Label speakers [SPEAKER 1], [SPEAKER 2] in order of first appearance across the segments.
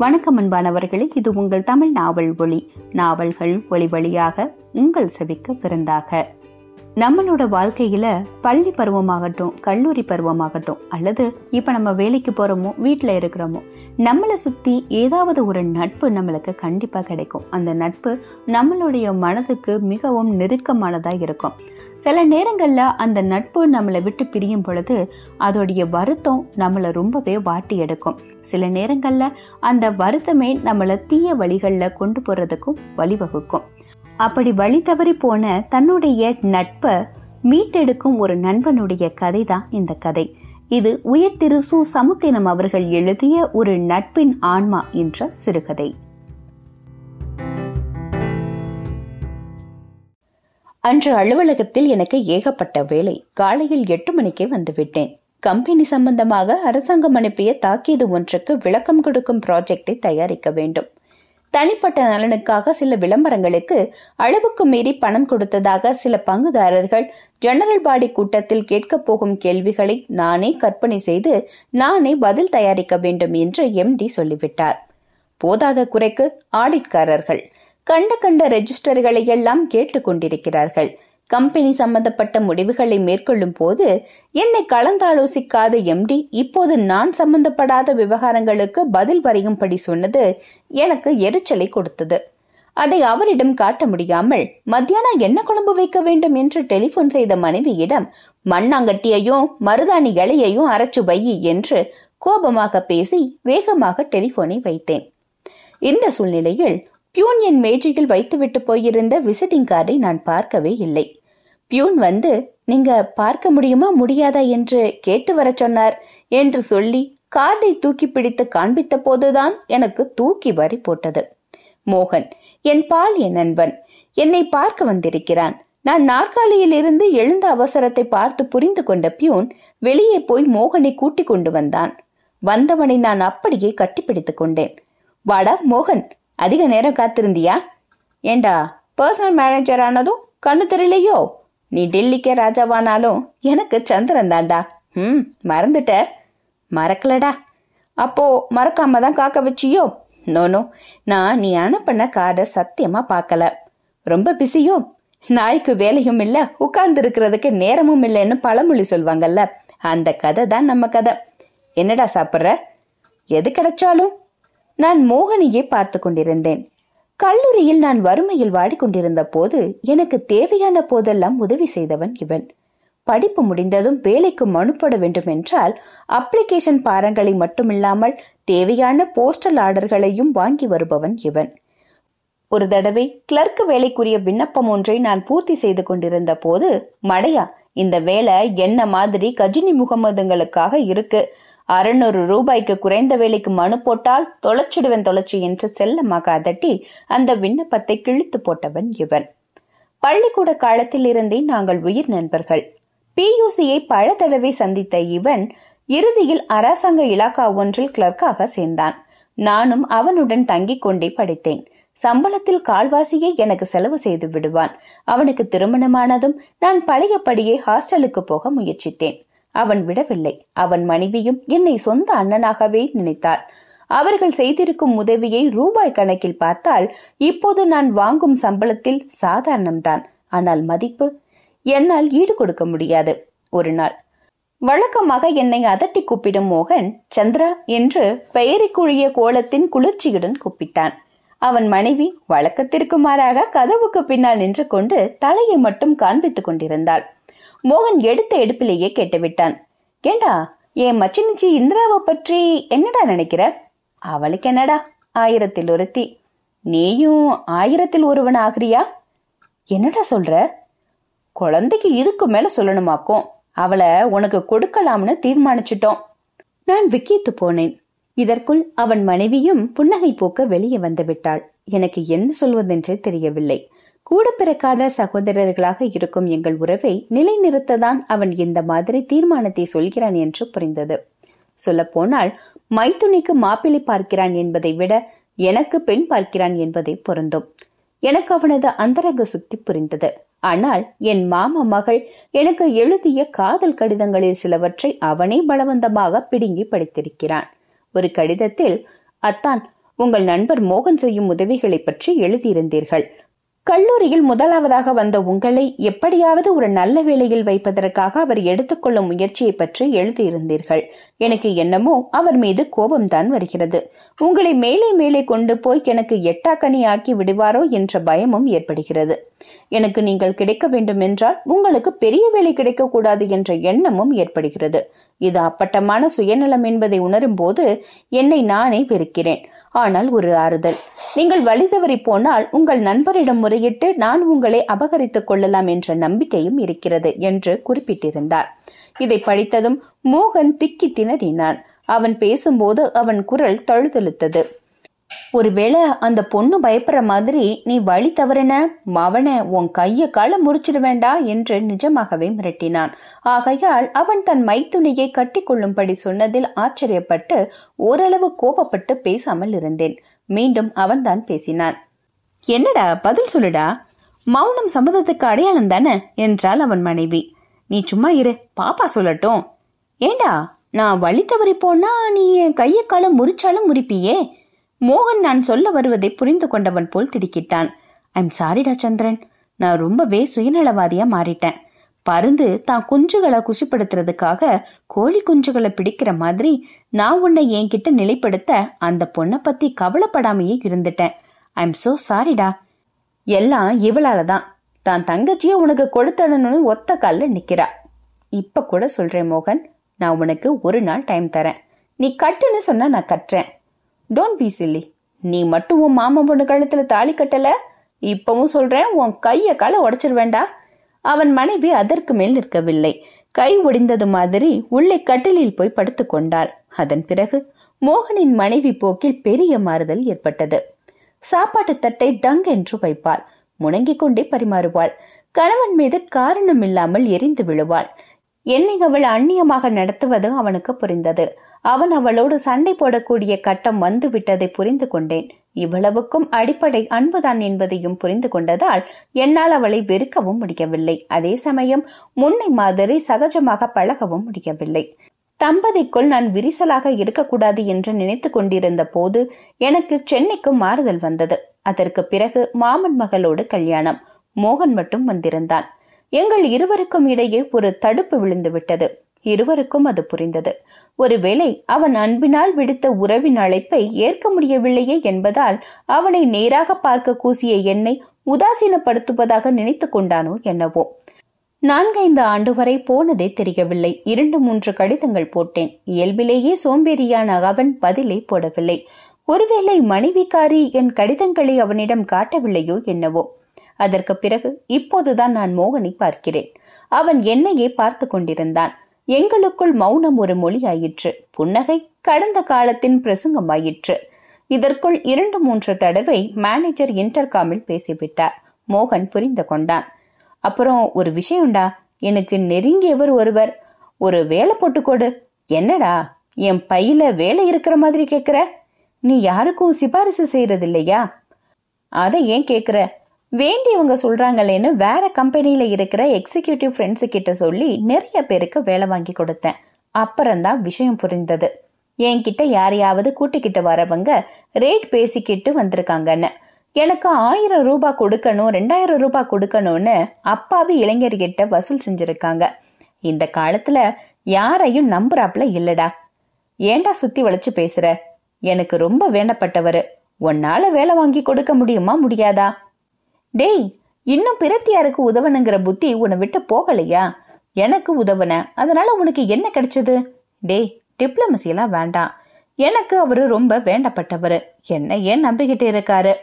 [SPEAKER 1] வணக்கம் அன்பானவர்களே இது உங்கள் தமிழ் நாவல் ஒளி நாவல்கள் ஒளி வழியாக உங்கள் செவிக்க விருந்தாக. நம்மளோட வாழ்க்கையில பள்ளி பருவமாகட்டும் கல்லூரி பருவமாகட்டும் அல்லது இப்ப நம்ம வேலைக்கு போறோமோ வீட்டுல இருக்கிறோமோ நம்மளை சுத்தி ஏதாவது ஒரு நட்பு நம்மளுக்கு கண்டிப்பா கிடைக்கும். அந்த நட்பு நம்மளுடைய மனதுக்கு மிகவும் நெருக்கமானதா இருக்கும். சில நேரங்களில் அந்த நட்பு நம்மளை விட்டு பிரியும் பொழுது அதோடைய வருத்தம் நம்மளை ரொம்பவே வாட்டி எடுக்கும். சில நேரங்களில் அந்த வருத்தமே நம்மளை தீய வழிகளில் கொண்டு போகிறதுக்கும் வழிவகுக்கும். அப்படி வழி தவறி போன தன்னுடைய நட்பை மீட்டெடுக்கும் ஒரு நண்பனுடைய கதை தான் இந்த கதை. இது உயர் திரு சு சமுத்தினம் அவர்கள் எழுதிய ஒரு நட்பின் ஆன்மா என்ற சிறுகதை. அன்று அலுவலகத்தில் எனக்கு ஏகப்பட்ட வேலை. காலையில் எட்டு மணிக்கே வந்துவிட்டேன். கம்பெனி சம்பந்தமாக அரசாங்கம் அனுப்பிய தாக்கீது ஒன்றுக்கு விளக்கம் கொடுக்கும் ப்ராஜெக்டை தயாரிக்க வேண்டும். தனிப்பட்ட நலனுக்காக சில விளம்பரங்களுக்கு அளவுக்கு மீறி பணம் கொடுத்ததாக சில பங்குதாரர்கள் ஜெனரல் பாடி கூட்டத்தில் கேட்கப் போகும் கேள்விகளை நானே கற்பனை செய்து நானே பதில் தயாரிக்க வேண்டும் என்று எம்டி சொல்லிவிட்டார். போதாத குறைக்கு ஆடிட்காரர்கள் கண்ட கண்ட ரெஜிஸ்டர்களை எல்லாம் கேட்டுக்கொண்டிருக்கிறார்கள் கம்பெனி சம்பந்தப்பட்ட முடிவுகளை மேற்கொள்ளும் போது என்னை கலந்தாலோசிக்காத எம்டி இப்போது நான் சம்பந்தப்படாத விவகாரங்களுக்கு பதில் வரையும்படி சொன்னது எனக்கு எரிச்சலை கொடுத்தது. அதை அவரிடம் காட்ட முடியாமல் மத்தியானம் என்ன குழம்பு வைக்க வேண்டும்? என்று டெலிபோன் செய்த மனைவியிடம் மண்ணாங்கட்டியையும் மருதாணி இலையையும் அரைச்சு வை என்று கோபமாக பேசி வேகமாக டெலிபோனை வைத்தேன். இந்த சூழ்நிலையில் பியூன் என் மேஜையில் வைத்துவிட்டு போயிருந்த விசிட்டிங் கார்டை நான் பார்க்கவே இல்லை. பியூன் வந்து நீங்க பார்க்க முடியுமா முடியாதா என்று கேட்டு வர சொன்னார் என்று சொல்லி கார்டை தூக்கி பிடித்து காண்பித்த போதுதான் எனக்கு தூக்கி வரி போட்டது. மோகன் என் பால் என் நண்பன். என்னை பார்க்க வந்திருக்கிறான். நான் நாற்காலியில் இருந்து எழுந்த அவசரத்தை பார்த்து புரிந்து கொண்ட பியூன் வெளியே போய் மோகனை கூட்டிக் கொண்டு வந்தான். வந்தவனை நான் அப்படியே கட்டிப்பிடித்துக் கொண்டேன். வாடா மோகன். அதிக நேரம் காத்திருந்தியா? ஏண்டா பர்சனல் மேனேஜர் ஆனதும் கண்ணு தெரியலையோ? நீ டெல்லிக்கே ராஜாவானாலும் எனக்கு சந்திரன் தாண்டா ம் மறந்துட்ட. மறக்கலடா. அப்போ மறக்காம தான் காக்க வச்சியோ? நோனோ நான் நீ அனுப்பின கார்டை சத்தியமா பார்க்கல. ரொம்ப பிஸியோ? நாய்க்கு வேலையும் இல்ல உட்கார்ந்து இருக்கிறதுக்கு நேரமும் இல்லைன்னு பழமொழி சொல்வாங்கல்ல. அந்த கதை தான் நம்ம கதை. என்னடா சாப்பிட்ற? எது கிடைச்சாலும்? நான் மோகனியை பார்த்து கொண்டிருந்தேன் கல்லூரியில் நான் வறுமையில் வாடிக்கொண்டிருந்த போது எனக்கு தேவையான போதெல்லாம் உதவி செய்தவன் இவன். படிப்பு முடிந்ததும் வேலைக்கு மனுப்பட வேண்டும் என்றால் அப்ளிகேஷன் பாரங்களை மட்டுமில்லாமல் தேவையான போஸ்டல் ஆர்டர்களையும் வாங்கி வருபவன் இவன். ஒரு தடவை கிளர்க் வேலைக்குரிய விண்ணப்பம் ஒன்றை நான் பூர்த்தி செய்து கொண்டிருந்த போது மடையா இந்த வேலை என்ன மாதிரி கஜினி முகமதுங்களுக்காக இருக்கு? அறுநூறு ரூபாய்க்கு குறைந்த வேலைக்கு மனு போட்டால் தொலைச்சிடுவன் தொலைச்சி என்று செல்லமாக அதட்டி அந்த விண்ணப்பத்தை கிழித்து போட்டவன் இவன். பள்ளிக்கூட காலத்தில் இருந்தே நாங்கள் உயிர் நண்பர்கள். பியூசியை பல தடவை சந்தித்த இவன் இறுதியில் அரசாங்க இலாக்கா ஒன்றில் கிளர்க்காக சேர்ந்தான். நானும் அவனுடன் தங்கிக் கொண்டே படித்தேன். சம்பளத்தில் கால்வாசியை எனக்கு செலவு செய்து விடுவான். அவனுக்கு திருமணமானதும் நான் பழையபடியே ஹாஸ்டலுக்கு போக முயற்சித்தேன். அவன் விடவில்லை. அவன் மனைவியும் என்னை சொந்த அண்ணனாகவே நினைத்தாள். அவர்கள் செய்திருக்கும் உதவியை ரூபாய் கணக்கில் பார்த்தால் இப்போது நான் வாங்கும் சம்பளத்தில் சாதாரணம்தான். ஆனால் மதிப்பு என்னால் ஈடு கொடுக்க முடியாது. ஒரு நாள் வழக்கமாக என்னை அதட்டி கூப்பிடும் மோகன் சந்திரா என்று பெயருக்குழிய கோலத்தின் குளிர்ச்சியுடன் கூப்பிட்டான். அவன் மனைவி வழக்கத்திற்கு மாறாக கதவுக்கு பின்னால் நின்று கொண்டு தலையை மட்டும் காண்பித்துக் கொண்டிருந்தாள். மோகன் எடுத்த எடுப்பிலேயே கேட்டுவிட்டான். ஏண்டா என் மச்சினிச்சி இந்திராவை பற்றி என்னடா நினைக்கிற? அவளுக்கு என்னடா ஆயிரத்தில் ஒருத்தி. நீயும் ஆயிரத்தில் ஒருவன் ஆகிறியா? என்னடா சொல்ற? குழந்தைக்கு இதுக்கு மேல சொல்லணுமாக்கும். அவளை உனக்கு கொடுக்கலாம்னு தீர்மானிச்சிட்டோம். நான் விக்கித்து போனேன். இதற்குள் அவன் மனைவியும் புன்னகை போக்க வெளியே வந்துவிட்டாள் எனக்கு என்ன சொல்வதென்றே தெரியவில்லை. கூட பிறக்காத சகோதரர்களாக இருக்கும் எங்கள் உறவை நிலைநிறுத்ததான் அவன் இந்த மாதிரி தீர்மானத்தை சொல்கிறான் என்று புரிந்தது. சொல்லப்போனால் மைத்துனிக்கு மாப்பிள்ளை பார்க்கிறான் என்பதை விட எனக்கு பெண் பார்க்கிறான் என்பதை பொருந்தும். எனக்கு அவனது அந்தரங்க சுத்தி புரிந்தது. ஆனால் என் மாமா மகள் எனக்கு எழுதிய காதல் கடிதங்களில் சிலவற்றை அவனே பலவந்தமாக பிடுங்கி படித்திருக்கிறான். ஒரு கடிதத்தில் அத்தான் உங்கள் நண்பர் மோகன் செய்யும் உதவிகளை பற்றி எழுதியிருந்தீர்கள். கல்லூரியில் முதலாவதாக வந்த உங்களை எப்படியாவது ஒரு நல்ல வேலையில் வைப்பதற்காக அவர் எடுத்துக்கொள்ளும் முயற்சியை பற்றி எழுதியிருந்தீர்கள். எனக்கு என்னமோ அவர் மீது கோபம்தான் வருகிறது. உங்களை மேலே மேலே கொண்டு போய் எனக்கு எட்டாக்கணி ஆக்கி விடுவாரோ என்ற பயமும் ஏற்படுகிறது. எனக்கு நீங்கள் கிடைக்க வேண்டும் என்றால் உங்களுக்கு பெரிய வேலை கிடைக்கக்கூடாது என்ற எண்ணமும் ஏற்படுகிறது. இது அப்பட்டமான சுயநலம் என்பதை உணரும் போது என்னை நானே வெறுக்கிறேன். ஆனால் ஒரு ஆறுதல். நீங்கள் வழி தவறி போனால் உங்கள் நண்பரிடம் முறையிட்டு நான் உங்களை அபகரித்துக் கொள்ளலாம் என்ற நம்பிக்கையும் இருக்கிறது என்று குறிப்பிட்டிருந்தார். இதை படித்ததும் மோகன் திக்கி திணறினான். அவன் பேசும்போது அவன் குரல் தழுதழுத்தது. ஒருவேளை அந்த பொண்ணு பயப்படுற மாதிரி நீ வழி தவறின மவன உன் கைய கால முறிச்சிட வேண்டா என்று நிஜமாகவே மிரட்டினான். ஆகையால் அவன் தன் மைத்துணியை கட்டிக்கொள்ளும்படி சொன்னதில் ஆச்சரியப்பட்டு ஓரளவு கோபப்பட்டு பேசாமல் இருந்தேன். மீண்டும் அவன்தான் பேசினான். என்னடா பதில் சொல்லுடா? மௌனம் சம்மதத்துக்கு அடையாளம் தானே? என்றாள் அவன் மனைவி. நீ சும்மா இரு பாப்பா சொல்லட்டும். ஏண்டா நான் வழி தவறி போனா நீ என் கைய காலம் முறிச்சாலும் முறிப்பியே? மோகன் நான் சொல்ல வருவதை புரிந்து கொண்டவன் போல் திடுக்கிட்டான். ஐம் சாரிடா சந்திரன் நான் ரொம்பவே சுயநலவாதியா மாறிட்டேன். பருந்து தான் குஞ்சுகளை குஷிப்படுத்துறதுக்காக கோழி குஞ்சுகளை பிடிக்கிற மாதிரி நான் உன்னை என்கிட்ட நிலைப்படுத்த அந்த பொண்ணை பத்தி கவலைப்படாமையே இருந்துட்டேன். ஐம் சோ சாரிடா எல்லாம் இவளால தான். தான் உனக்கு கொடுத்தடணும்னு ஒத்த காலில் நிக்கிறா. இப்ப கூட சொல்றேன் மோகன் நான் உனக்கு ஒரு நாள் டைம் தரேன். நீ கட்டுன்னு சொன்னா நான் கட்டுறேன். டோன்ட் பி சில்லி நீ மட்டும் உன் மாமா பொண்ணு கழுத்துல தாலி கட்டல? இப்பவும் சொல்றேன் உன் கைய கால உடைச்சிருவேண்டா அவன் மனைவி அதற்கு மேல் நிற்கவில்லை. கை ஒடிந்தது மாதிரி உள்ளே கட்டிலில் போய் படுத்து கொண்டாள். அதன் பிறகு மோகனின் மனைவி போக்கில் பெரிய மாறுதல் ஏற்பட்டது. சாப்பாட்டு தட்டை டங் என்று வைப்பாள். முணங்கிக் கொண்டே பரிமாறுவாள். கணவன் மீது காரணம் இல்லாமல் எரிந்து விழுவாள். என்னை அவள் அந்நியமாக நடத்துவது அவனுக்கு புரிந்தது. அவன் அவளோடு சண்டை போடக்கூடிய கட்டம் வந்து விட்டதை புரிந்து கொண்டேன். இவ்வளவுக்கும் அடிப்படை அன்புதான் என்பதையும் புரிந்து கொண்டதால் என்னால் அவளை வெறுக்கவும் முடியவில்லை. அதே சமயம் முன்னை மாதிரி சகஜமாக பழகவும் முடியவில்லை. தம்பதிக்குள் நான் விரிசலாக இருக்கக்கூடாது என்று நினைத்து கொண்டிருந்த போது எனக்கு சென்னைக்கு மாறுதல் வந்தது. அதற்கு பிறகு மாமன் மகளோடு கல்யாணம். மோகன் மட்டும் வந்திருந்தான். எங்கள் இருவருக்கும் இடையே ஒரு தடுப்பு விழுந்துவிட்டது. இருவருக்கும் அது புரிந்தது. ஒருவேளை அவன் அன்பினால் விடுத்த உறவின் அழைப்பை ஏற்க முடியவில்லையே என்பதால் அவனை நேராக பார்க்க கூசிய என்னை உதாசீனப்படுத்துவதாக நினைத்து கொண்டானோ என்னவோ. நான்கைந்து ஆண்டு வரை போனதே தெரியவில்லை. இரண்டு மூன்று கடிதங்கள் போட்டேன். இயல்பிலேயே சோம்பேறியான அவன் பதிலை போடவில்லை. ஒருவேளை மனைவிக்காரி என் கடிதங்களை அவனிடம் காட்டவில்லையோ என்னவோ. அதற்கு பிறகு இப்போதுதான் நான் மோகனை பார்க்கிறேன். அவன் என்னையே பார்த்து கொண்டிருந்தான். எங்களுக்குள் மௌனம் ஒரு மொழியாயிற்று. புன்னகை கடந்த காலத்தின் பிரசங்கமாயிற்று. இதற்குள் இரண்டு மூன்று தடவை மேனேஜர் இன்டர்காமில் பேசிவிட்டார். மோகன் புரிந்து கொண்டான். அப்புறம் ஒரு விஷயம்டா. எனக்கு நெருங்கியவர் ஒருவர். ஒரு வேலை போட்டு கொடு. என்னடா? என் பையில வேலை இருக்கிற மாதிரி கேக்குற? நீ யாருக்கும் சிபாரிசு செய்யறது இல்லையா அதை ஏன் கேக்குற? வேண்டியவங்க சொல்றாங்களேன்னு வேற கம்பெனியில் இருக்கிற எக்ஸிகியூட்டிவ் ஃப்ரெண்ட்ஸு கிட்ட சொல்லி நிறைய பேருக்கு வேலை வாங்கி கொடுத்தேன். அப்புறம்தான் விஷயம் புரிந்தது. என்கிட்ட யாரையாவது கூட்டிக்கிட்டு வரவங்க ரேட் பேசிக்கிட்டு வந்திருக்காங்கன்னு. எனக்கு ஆயிரம் ரூபாய் கொடுக்கணும் ரெண்டாயிரம் ரூபாய் கொடுக்கணும்னு அப்பாவி இளைஞர்கிட்ட வசூல் செஞ்சிருக்காங்க. இந்த காலத்துல யாரையும் நம்புறாப்ல இல்லடா. ஏன்டா சுத்தி வளைச்சு பேசுற? எனக்கு ரொம்ப வேண்டப்பட்டவரு. உன்னால வேலை வாங்கி கொடுக்க முடியுமா முடியாதா? டேய் இன்னும் பிரத்தியாருக்கு உதவணுங்கிற புத்தி உன்னை விட்டு போகலையா? எனக்கு உதவன. அதனால உனக்கு என்ன கிடைச்சது? டேய் டிப்ளமசி எல்லாம் வேண்டாம். எனக்கு அவரு ரொம்ப வேண்டப்பட்டவரு. என்ன ஏன் நம்பிக்கிட்டு இருக்காரு?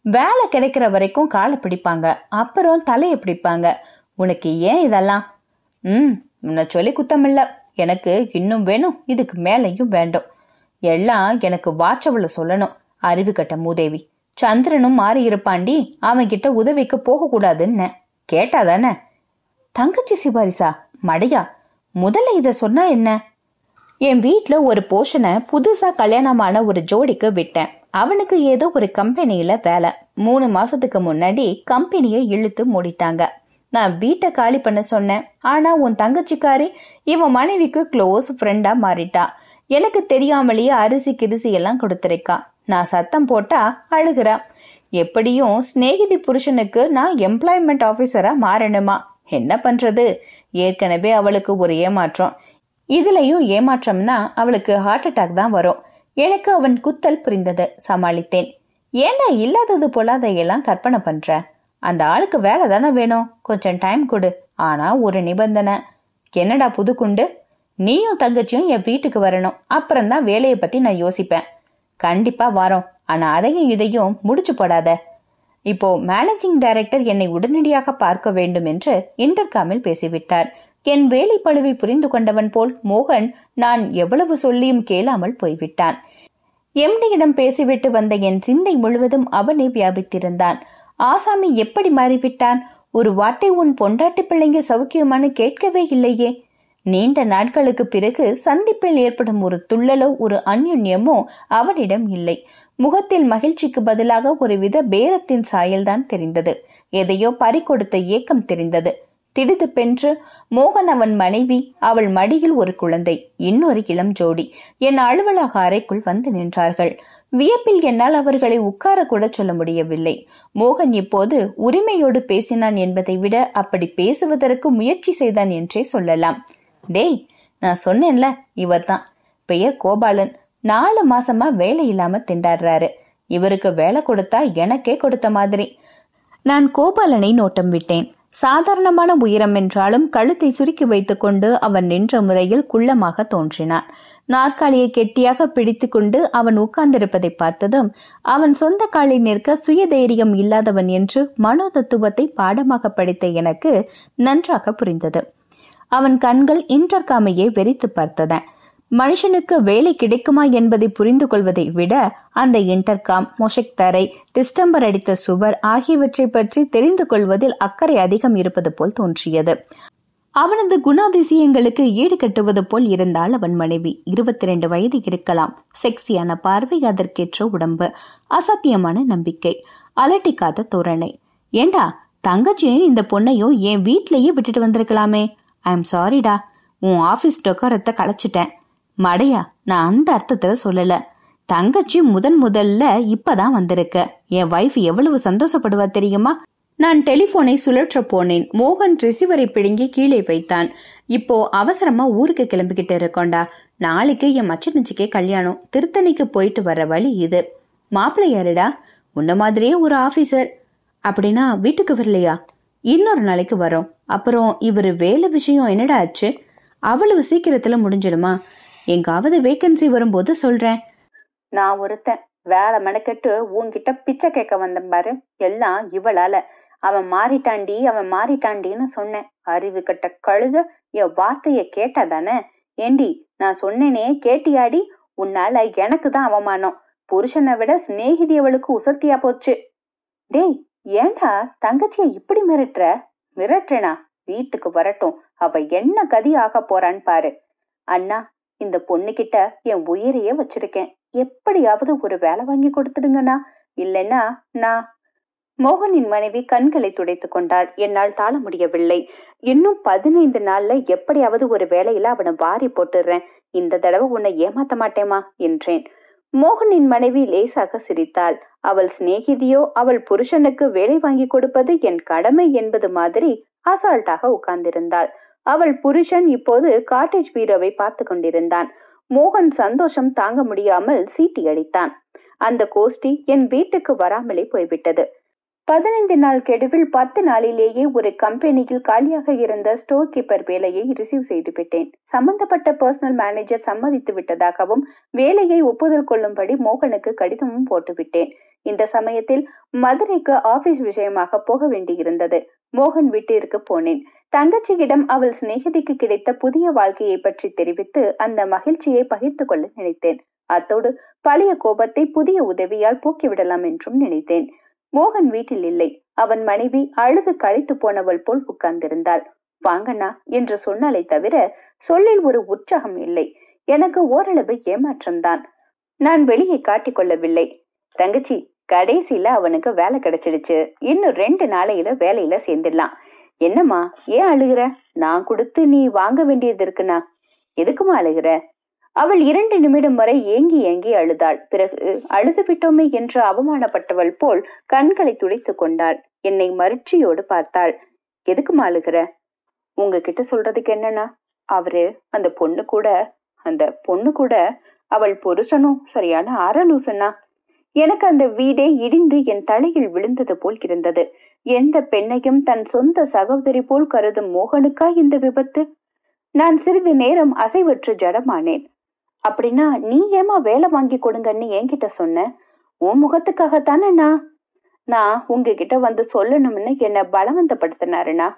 [SPEAKER 1] வேலை கிடைக்கிற வரைக்கும் காலை பிடிப்பாங்க. அப்புறம் தலையை பிடிப்பாங்க. உனக்கு ஏன் இதெல்லாம்? ம் உன்னை சொல்லி குத்தமில்ல. எனக்கு இன்னும் வேணும். இதுக்கு மேலையும் வேண்டும். எல்லாம் எனக்கு வாட்சவுல சொல்லணும். அறிவு கட்ட மூதேவி. சந்திரனும் மாறி இருப்பாண்டி அவன் கிட்ட உதவிக்கு போக கூடாதுன்னு கேட்டாதானே? தங்கச்சி சிபாரிசா மடையா முதல்ல இத சொன்னா என்ன? என் வீட்ல ஒரு போஷனை புதுசா கல்யாணமான ஒரு ஜோடிக்கு விட்டேன். அவனுக்கு ஏதோ ஒரு கம்பெனியில வேலை. மூணு மாசத்துக்கு முன்னாடி கம்பெனியை இழுத்து மூடிட்டாங்க. நான் வீட்டை காலி பண்ண சொன்னேன். ஆனா உன் தங்கச்சிக்காரி இவன் மனைவிக்கு க்ளோஸ் ஃப்ரெண்டா மாறிட்டா. எனக்கு தெரியாமலேயே அரிசி கிரிசி எல்லாம் கொடுத்துருக்கா. நான் சத்தம் போட்டா அழுகிறா. எப்படியும் சிநேகிதி புருஷனுக்கு நான் எம்ப்ளாய்மெண்ட் ஆபீசரா மாறணுமா? என்ன பண்றது? ஏற்கனவே அவளுக்கு ஒரு ஏமாற்றம். இதுலயும் ஏமாற்றம்னா அவளுக்கு ஹார்ட் அட்டாக் தான் வரும். எனக்கு அவன் குத்தல் புரிந்தது. சமாளித்தேன். ஏண்டா இல்லாதது பொல்லாதையெல்லாம் கற்பனை பண்ற? அந்த ஆளுக்கு வேலை தானே வேணும். கொஞ்சம் டைம் கொடு. ஆனா ஒரு நிபந்தனை. என்னடா புதுக்குண்டு? நீயும் தங்கச்சியும் என் வீட்டுக்கு வரணும். அப்புறம்தான் வேலையை பத்தி நான் யோசிப்பேன். கண்டிப்பா வரோம். ஆனா அதையும் இதையும் முடிச்சு போடாத. இப்போ மேனேஜிங் டைரக்டர் என்னை உடனடியாக பார்க்க வேண்டும் என்று இன்டர்காமில் பேசிவிட்டார். என் வேலை பழுவை புரிந்து கொண்டவன் போல் மோகன் நான் எவ்வளவு சொல்லியும் கேளாமல் போய்விட்டான். எம்டியிடம் பேசிவிட்டு வந்த என் சிந்தை முழுவதும் அவனே வியாபித்திருந்தான். ஆசாமி எப்படி மாறிவிட்டான்? ஒரு வார்த்தை உன் பொண்டாட்டி பிள்ளைங்க சௌக்கியமானு கேட்கவே இல்லையே. நீண்ட நாட்களுக்கு பிறகு சந்திப்பில் ஏற்படும் ஒரு துள்ளலோ ஒரு அந்யுன்யமோ அவனிடம் இல்லை. முகத்தில் மகிழ்ச்சிக்கு பதிலாக ஒருவித பேரத்தின் சாயல்தான் தெரிந்தது. எதையோ பறிக்கொடுத்த ஏக்கம் தெரிந்தது. திடுது பென்று மோகன் அவன் மனைவி அவள் மடியில் ஒரு குழந்தை இன்னொரு இளம் ஜோடி. என் அலுவலக அறைக்குள் வந்து நின்றார்கள். வியப்பில் என்னால் அவர்களை உட்கார கூட சொல்ல முடியவில்லை. மோகன் இப்போது உரிமையோடு பேசினான் என்பதை விட அப்படி பேசுவதற்கு முயற்சி செய்தான் என்றே சொல்லலாம். டேய் நான் சொன்னேன்ல இவர் தான் பெயர் கோபாலன். நாலு மாசமா வேலை இல்லாம திண்டாடுறாரு. இவருக்கு வேலை கொடுத்தா எனக்கே கொடுத்த மாதிரி. நான் கோபாலனை நோட்டம் விட்டேன். சாதாரணமான உயரம் என்றாலும் கழுத்தை சுருக்கி வைத்துக்கொண்டு அவன் நின்ற முறையில் குள்ளமாக தோன்றினான். நாற்காலியை கெட்டியாக பிடித்துக்கொண்டு அவன் உட்கார்ந்திருப்பதை பார்த்ததும் அவன் சொந்த காலில் நிற்க சுய தைரியம் இல்லாதவன் என்று மனோ தத்துவத்தை பாடமாக படித்த எனக்கு நன்றாக புரிந்தது. அவன் கண்கள் இன்டர்காமையை வெறித்து பார்த்தன. மனுஷனுக்கு வேலை கிடைக்குமா என்பதை புரிந்து கொள்வதை விட அந்த இன்டர்காம் மொஷக் தரை டிஸ்டம்பர் அடித்த சுவர் ஆகியவற்றை பற்றி தெரிந்து கொள்வதில் அக்கறை அதிகம் இருப்பது போல் தோன்றியது. அவனது குணாதிசயங்களுக்கு ஈடு கட்டுவது போல் இருந்தால் அவன் மனைவி. இருபத்தி ரெண்டு வயது இருக்கலாம். செக்ஸியான பார்வை அதற்கேற்ற உடம்பு. அசாத்தியமான நம்பிக்கை. அலட்டிக்காத தோரணை. ஏண்டா தங்கச்சியும் இந்த பொண்ணையும் என் வீட்டிலேயே விட்டுட்டு வந்திருக்கலாமே? ஐ எம் சாரிடா உன் ஆபீஸ் டொக்கரத்தை களைச்சிட்டேன் மடையா நான் அந்த அர்த்தத்துல சொல்லல. தங்கச்சி முதன் முதல்ல இப்பதான் வந்திருக்க. என் வைஃப் எவ்வளவு சந்தோஷப்படுவா தெரியுமா? நான் டெலிபோனை சுழற்ற போனேன். மோகன் ரிசீவரை பிடுங்கி கீழே வைத்தான். இப்போ அவசரமா ஊருக்கு கிளம்பிக்கிட்டு இருக்கோண்டா நாளைக்கு என் மச்சனச்சிக்கே கல்யாணம். திருத்தணிக்கு போயிட்டு வர வழி இது. மாப்பிள்ளை யாருடா உன்ன மாதிரியே ஒரு ஆபீசர் அப்படின்னா வீட்டுக்கு வரலையா? இன்னொரு நாளைக்கு வரோம். அப்புறம் இவர் வேலை விஷயம் என்னடா ஆச்சு? அவ்வளவு சீக்கிரத்துல முடிஞ்சிடுமா? எங்காவது வேகன்சி வரும்போது சொல்றேன். நான் ஒருத்தன். வேலை மெனக்கெட்டு உன்கிட்ட பிச்சை கேட்க வந்தேன் பாரு. எல்லாம் இவளால. அவன் மாறிட்டாண்டி அவன் மாறிட்டாண்டின்னு சொன்னேன். அறிவு கட்ட கழுத என் வார்த்தைய கேட்டாதானே? ஏண்டி நான் சொன்னேனே கேட்டியாடி? உன்னால எனக்கு தான் அவமானம். புருஷனை விட சிநேகிதி அவளுக்கு உசத்தியா போச்சு. டேய் ஏண்டா தங்கச்சிய இப்படி மிரட்டுற? மிரட்டுறனா? வீட்டுக்கு வரட்டும். அவ என்ன கதி ஆக போறான்னு பாரு. அண்ணா இந்த பொண்ணுகிட்ட என் உயிரையே வச்சிருக்கேன். எப்படியாவது ஒரு வேலை வாங்கி கொடுத்துடுங்கண்ணா. இல்லைன்னா நான் மோகனின் மனைவி கண்களை துடைத்துக் கொண்டாள். என்னால் தாழ முடியவில்லை. இன்னும் பதினைந்து நாள்ல எப்படியாவது ஒரு வேலையில அவனை வாரி போட்டுடுறேன். இந்த தடவை உன்னை ஏமாத்த மாட்டேமா என்றேன். மோகனின் மனைவி லேசாக சிரித்தாள். அவள் சிநேகிதியோ அவள் புருஷனுக்கு வேலை வாங்கி கொடுப்பது என் கடமை என்பது மாதிரி அசால்ட்டாக உட்கார்ந்திருந்தாள். அவள் புருஷன் இப்போது காட்டேஜ் பீரோவை பார்த்து கொண்டிருந்தான். மோகன் சந்தோஷம் தாங்க முடியாமல் சீட்டி அடித்தான். அந்த கோஷ்டி என் வீட்டுக்கு வராமலே போய்விட்டது. பதினைந்து நாள் கெடுவில் பத்து நாளிலேயே ஒரு கம்பெனியில் காலியாக இருந்த ஸ்டோர் கீப்பர் வேலையை ரிசீவ் செய்து விட்டேன். சம்பந்தப்பட்ட பர்சனல் மேனேஜர் சம்மதித்து விட்டதாகவும் வேலையை ஒப்புதல் கொள்ளும்படி மோகனுக்கு கடிதமும் போட்டுவிட்டேன் இந்த சமயத்தில் மதுரைக்கு ஆபீஸ் விஷயமாக போக வேண்டியிருந்தது. மோகன் வீட்டிற்கு போனேன். தங்கச்சியிடம் அவள் சிநேகிதிக்கு கிடைத்த புதிய வாழ்க்கையை பற்றி தெரிவித்து அந்த மகிழ்ச்சியை பகிர்ந்து கொள்ள நினைத்தேன். அத்தோடு பழைய கோபத்தை புதிய உதவியால் போக்கிவிடலாம் என்றும் நினைத்தேன். மோகன் வீட்டில் இல்லை. அவன் மனைவி அழுது கழித்து போனவள் போல் உட்கார்ந்திருந்தாள். வாங்கண்ணா என்று சொன்னாலே தவிர சொல்லில் ஒரு உற்சாகம் இல்லை. எனக்கு ஓரளவு ஏமாற்றம்தான். நான் வெளியே காட்டிக்கொள்ளவில்லை தங்கச்சி கடைசியில அவனுக்கு வேலை கிடைச்சிடுச்சு. இன்னும் ரெண்டு நாளையில வேலையில சேர்ந்துடலாம். என்னம்மா ஏன் அழுகிற? நான் கொடுத்து நீ வாங்க வேண்டியது இருக்குண்ணா. எதுக்குமா அழுகிற? அவள் இரண்டு நிமிடம் வரை ஏங்கி ஏங்கி அழுதாள். பிறகு அழுது விட்டோமே என்று அவமானப்பட்டவள் போல் கண்களை துடைத்து கொண்டாள். என்னை மருட்சியோடு பார்த்தாள். எதுக்குமா அழுகிற? உங்ககிட்ட சொல்றதுக்கு என்னன்னா அவரு அந்த பொண்ணு கூட அந்த பொண்ணு கூட அவள் புருஷனும் சரியான அரலூசன்னா எனக்கு அந்த வீடே இடிந்து என் தலையில் விழுந்தது போல் இருந்தது. எந்த பெண்ணையும் தன் சொந்த சகோதரி போல் கருதும் மோகனுக்கா இந்த விபத்து? நான் சிறிது நேரம் அசைவற்று ஜடமானேன். அப்படின்னா நீ ஏமா வேலை வாங்கி கொடுங்கன்னு என்கிட்ட சொன்ன? உன் முகத்துக்காகத்தானே நான் நான் உங்ககிட்ட வந்து சொல்லணும்னு என்னை பலவந்தப்படுத்தினாருண்ணா.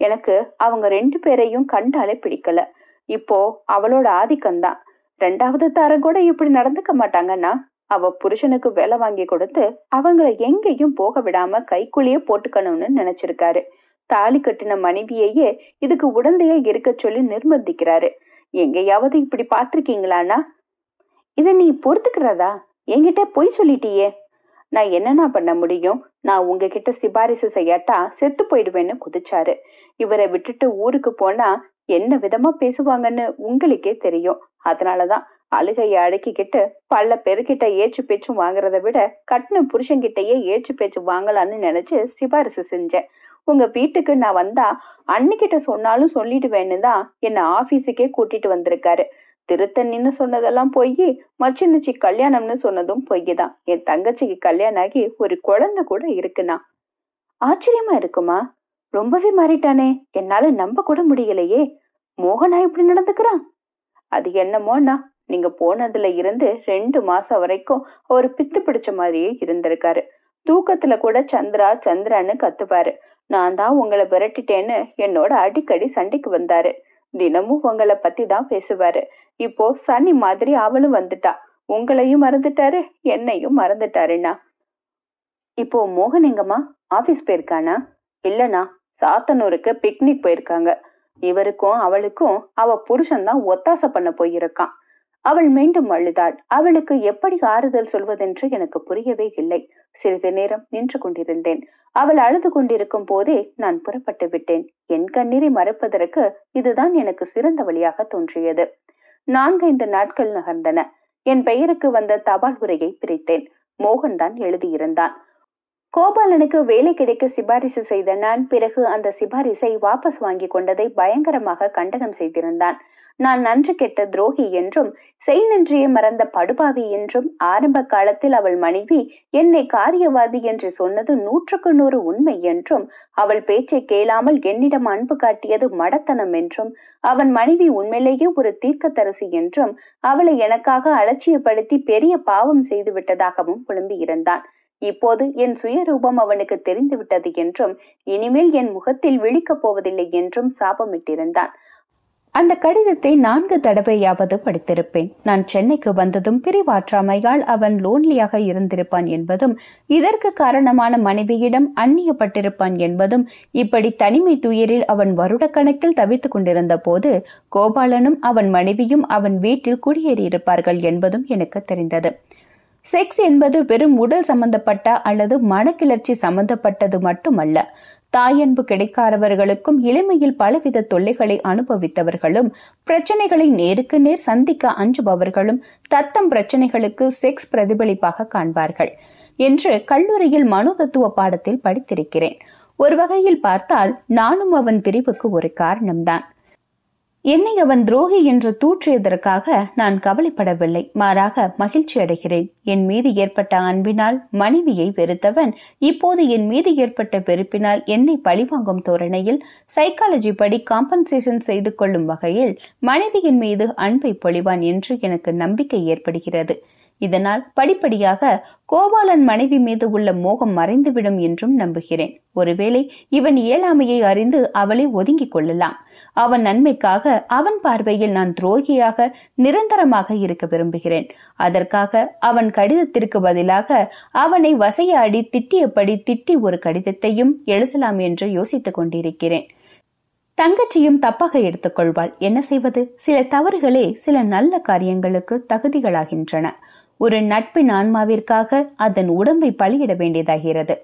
[SPEAKER 1] எனக்கு அவங்க ரெண்டு பேரையும் கண்டாலே பிடிக்கல. இப்போ அவளோட ஆதிக்கம்தான். ரெண்டாவது தாரம் கூட இப்படி நடந்துக்க மாட்டாங்கன்னா அவ புருஷனுக்கு வேலை வாங்கி கொடுத்து அவங்கள எங்கேயும் போக விடாம கைக்குள்ளேயே போட்டுக்கணும்னு நினைச்சிருக்காரு. தாலி கட்டின மனைவியையே இதுக்கு உடந்தையா இருக்க சொல்லி நிர்பந்திக்கிறாரு. எங்கேயாவது இப்படி பாத்திருக்கீங்களாண்ணா இத நீ பொறுத்துக்கிறதா? என்கிட்ட பொய் சொல்லிட்டியே. நான் என்னண்ணா பண்ண முடியும்? நான் உங்ககிட்ட சிபாரிசு செய்யாட்டா செத்து போயிடுவேன்னு குதிச்சாரு. இவரை விட்டுட்டு ஊருக்கு போனா என்ன விதமா பேசுவாங்கன்னு உங்களுக்கே தெரியும். அதனாலதான் அழுகைய அடக்கிக்கிட்டு பல பேருக்கிட்ட ஏச்சு பேச்சும் வாங்குறத விட கட்டின புருஷன்கிட்டயே ஏச்சு பேச்சு வாங்கலான்னு நினைச்சு சிபாரிசு செஞ்சேன். உங்க வீட்டுக்கு நான் வந்தா அன்னிக்கிட்ட சொன்னாலும் சொல்லிடுவேன்னு தான் என்னை ஆபீஸுக்கே கூட்டிட்டு வந்திருக்காரு. திருத்தணின்னு சொன்னதெல்லாம் பொய் மச்சினுச்சி கல்யாணம்னு சொன்னதும் பொய் தான். என் தங்கச்சிக்கு கல்யாணம் ஆகி ஒரு குழந்தை கூட இருக்குண்ணா. ஆச்சரியமா இருக்குமா? ரொம்பவே மாறிட்டானே. என்னால நம்ப கூட முடியலையே. மோகனா இப்படி நடந்துக்கிறான் அது என்னமோண்ணா நீங்க போனதுல இருந்து ரெண்டு மாசம் வரைக்கும் அவர் பித்து பிடிச்ச மாதிரியே இருந்திருக்காரு. தூக்கத்துல கூட சந்திரா சந்திரான்னு கத்துப்பாரு. நான் தான் உங்களை விரட்டிட்டேன்னு என்னோட அடிக்கடி சண்டைக்கு வந்தாரு. தினமும் உங்களை பத்தி தான் பேசுவாரு. இப்போ சனி மாதிரி அவளும் வந்துட்டா. உங்களையும் மறந்துட்டாரு என்னையும் மறந்துட்டாருண்ணா. இப்போ மோகன் எங்கம்மா? ஆபீஸ் போயிருக்கானா? இல்லனா சாத்தனூருக்கு பிக்னிக் போயிருக்காங்க. இவருக்கும் அவளுக்கும் அவ புருஷன் தான் ஒத்தாசை பண்ண போயிருக்கான். அவள் மீண்டும் அழுதாள். அவளுக்கு எப்படி ஆறுதல் சொல்வதென்று எனக்கு புரியவே இல்லை. சிறிது நேரம் நின்று கொண்டிருந்தேன். அவள் அழுது கொண்டிருக்கும் போதே நான் புறப்பட்டு விட்டேன். என் கண்ணீரை மறைப்பதற்கு இதுதான் எனக்கு சிறந்த வழியாக தோன்றியது. நான்கைந்து நாட்கள் நகர்ந்தன. என் பெயருக்கு வந்த தபால் உரையை பிரித்தேன். மோகன் தான் எழுதியிருந்தான். கோபாலனுக்கு வேலை கிடைக்க சிபாரிசு செய்த நான் பிறகு அந்த சிபாரிசை வாபஸ் வாங்கி கொண்டதை பயங்கரமாக கண்டனம் செய்திருந்தான். நான் நன்று கெட்ட துரோகி என்றும் செய் நன்றியை மறந்த படுபாவி என்றும் ஆரம்ப காலத்தில் அவள் மனைவி என்னை காரியவாதி என்று சொன்னது நூற்றுக்கு நூறு உண்மை என்றும் அவள் பேச்சை கேளாமல் என்னிடம் அன்பு காட்டியது மடத்தனம் என்றும் அவன் மனைவி உண்மையிலேயே ஒரு தீர்க்கத்தரசி என்றும் அவளை எனக்காக அலட்சியப்படுத்தி பெரிய பாவம் செய்து விட்டதாகவும் புலம்பியிருந்தான் இப்போது என் சுயரூபம் அவனுக்கு தெரிந்துவிட்டது என்றும் இனிமேல் என் முகத்தில் விழிக்கப் போவதில்லை என்றும் சாபமிட்டிருந்தான். அந்த கடிதத்தை நான்கு தடவையாவது படித்திருப்பேன். நான் சென்னைக்கு வந்ததும் பிரிவாற்றாமையால் அவன் லோன்லியாக இருந்திருப்பான் என்பதும் இதற்கு காரணமான மனைவியிடம் அந்நியப்பட்டிருப்பான் என்பதும் இப்படி தனிமை துயரில் அவன் வருடக்கணக்கில் தவித்துக் கொண்டிருந்த போது கோபாலனும் அவன் மனைவியும் அவன் வீட்டில் குடியேறியிருப்பார்கள் என்பதும் எனக்கு தெரிந்தது. செக்ஸ் என்பது வெறும் உடல் சம்பந்தப்பட்ட அல்லது மனக்கிளர்ச்சி சம்பந்தப்பட்டது மட்டுமல்ல. தாயன்பு கிடைக்காதவர்களுக்கும் இளமையில் பலவித தொல்லைகளை அனுபவித்தவர்களும் பிரச்சனைகளை நேருக்கு நேர் சந்திக்க அஞ்சுபவர்களும் தத்தம் பிரச்சனைகளுக்கு செக்ஸ் பிரதிபலிப்பாக காண்பார்கள் என்று கல்லூரியில் மனோதத்துவ பாடத்தில் படித்திருக்கிறேன். ஒரு வகையில் பார்த்தால் நானும் அவன் பிரிவுக்கு ஒரு காரணம்தான். என்னை அவன் துரோகி என்று தூற்றியதற்காக நான் கவலைப்படவில்லை. மாறாக மகிழ்ச்சி அடைகிறேன். என் மீது ஏற்பட்ட அன்பினால் மனைவியை வெறுத்தவன் இப்போது என் மீது ஏற்பட்ட வெறுப்பினால் என்னை பழிவாங்கும் தோரணையில் சைக்காலஜி படி காம்பன்சேஷன் செய்து கொள்ளும் வகையில் மனைவியின் மீது அன்பை பொழிவான் என்று எனக்கு நம்பிக்கை ஏற்படுகிறது. இதனால் படிப்படியாக கோபாலன் மனைவி மீது உள்ள மோகம் மறைந்துவிடும் என்றும் நம்புகிறேன். ஒருவேளை இவன் இயலாமையை அறிந்து அவளை ஒதுங்கிக் கொள்ளலாம். அவன் நன்மைக்காக அவன் பார்வையில் நான் துரோகியாக நிரந்தரமாக இருக்க விரும்புகிறேன். அதற்காக அவன் கடிதத்திற்கு பதிலாக அவனை வசையாடி திட்டியபடி திட்டி ஒரு கடிதத்தையும் எழுதலாம் என்று யோசித்துக் கொண்டிருக்கிறேன். தங்கச்சியும் தப்பாக எடுத்துக்கொள்வாள். என்ன செய்வது? சில தவறுகளே சில நல்ல காரியங்களுக்கு தகுதிகளாகின்றன. ஒரு நட்பின் ஆன்மாவிற்காக அதன் உடம்பை பலியிட வேண்டியதாகிறது.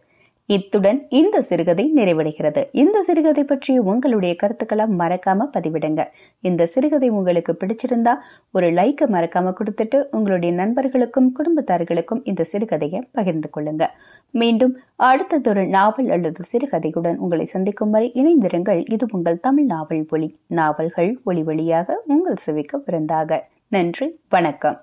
[SPEAKER 1] இத்துடன் இந்த சிறுகதை நிறைவடைகிறது. இந்த சிறுகதை பற்றிய உங்களுடைய கருத்துக்களை மறக்காம பதிவிடுங்க. இந்த சிறுகதை உங்களுக்கு பிடிச்சிருந்தா ஒரு லைக்கை மறக்காம கொடுத்துட்டு உங்களுடைய நண்பர்களுக்கும் குடும்பத்தார்களுக்கும் இந்த சிறுகதையை பகிர்ந்து கொள்ளுங்க. மீண்டும் அடுத்ததொரு நாவல் அல்லது சிறுகதையுடன் உங்களை சந்திக்கும் வரை இணைந்திருங்கள். இது உங்கள் தமிழ் நாவல் ஒளி நாவல்கள் ஒளி வழியாக உங்கள் சிவிக்க பிறந்தாக நன்றி வணக்கம்.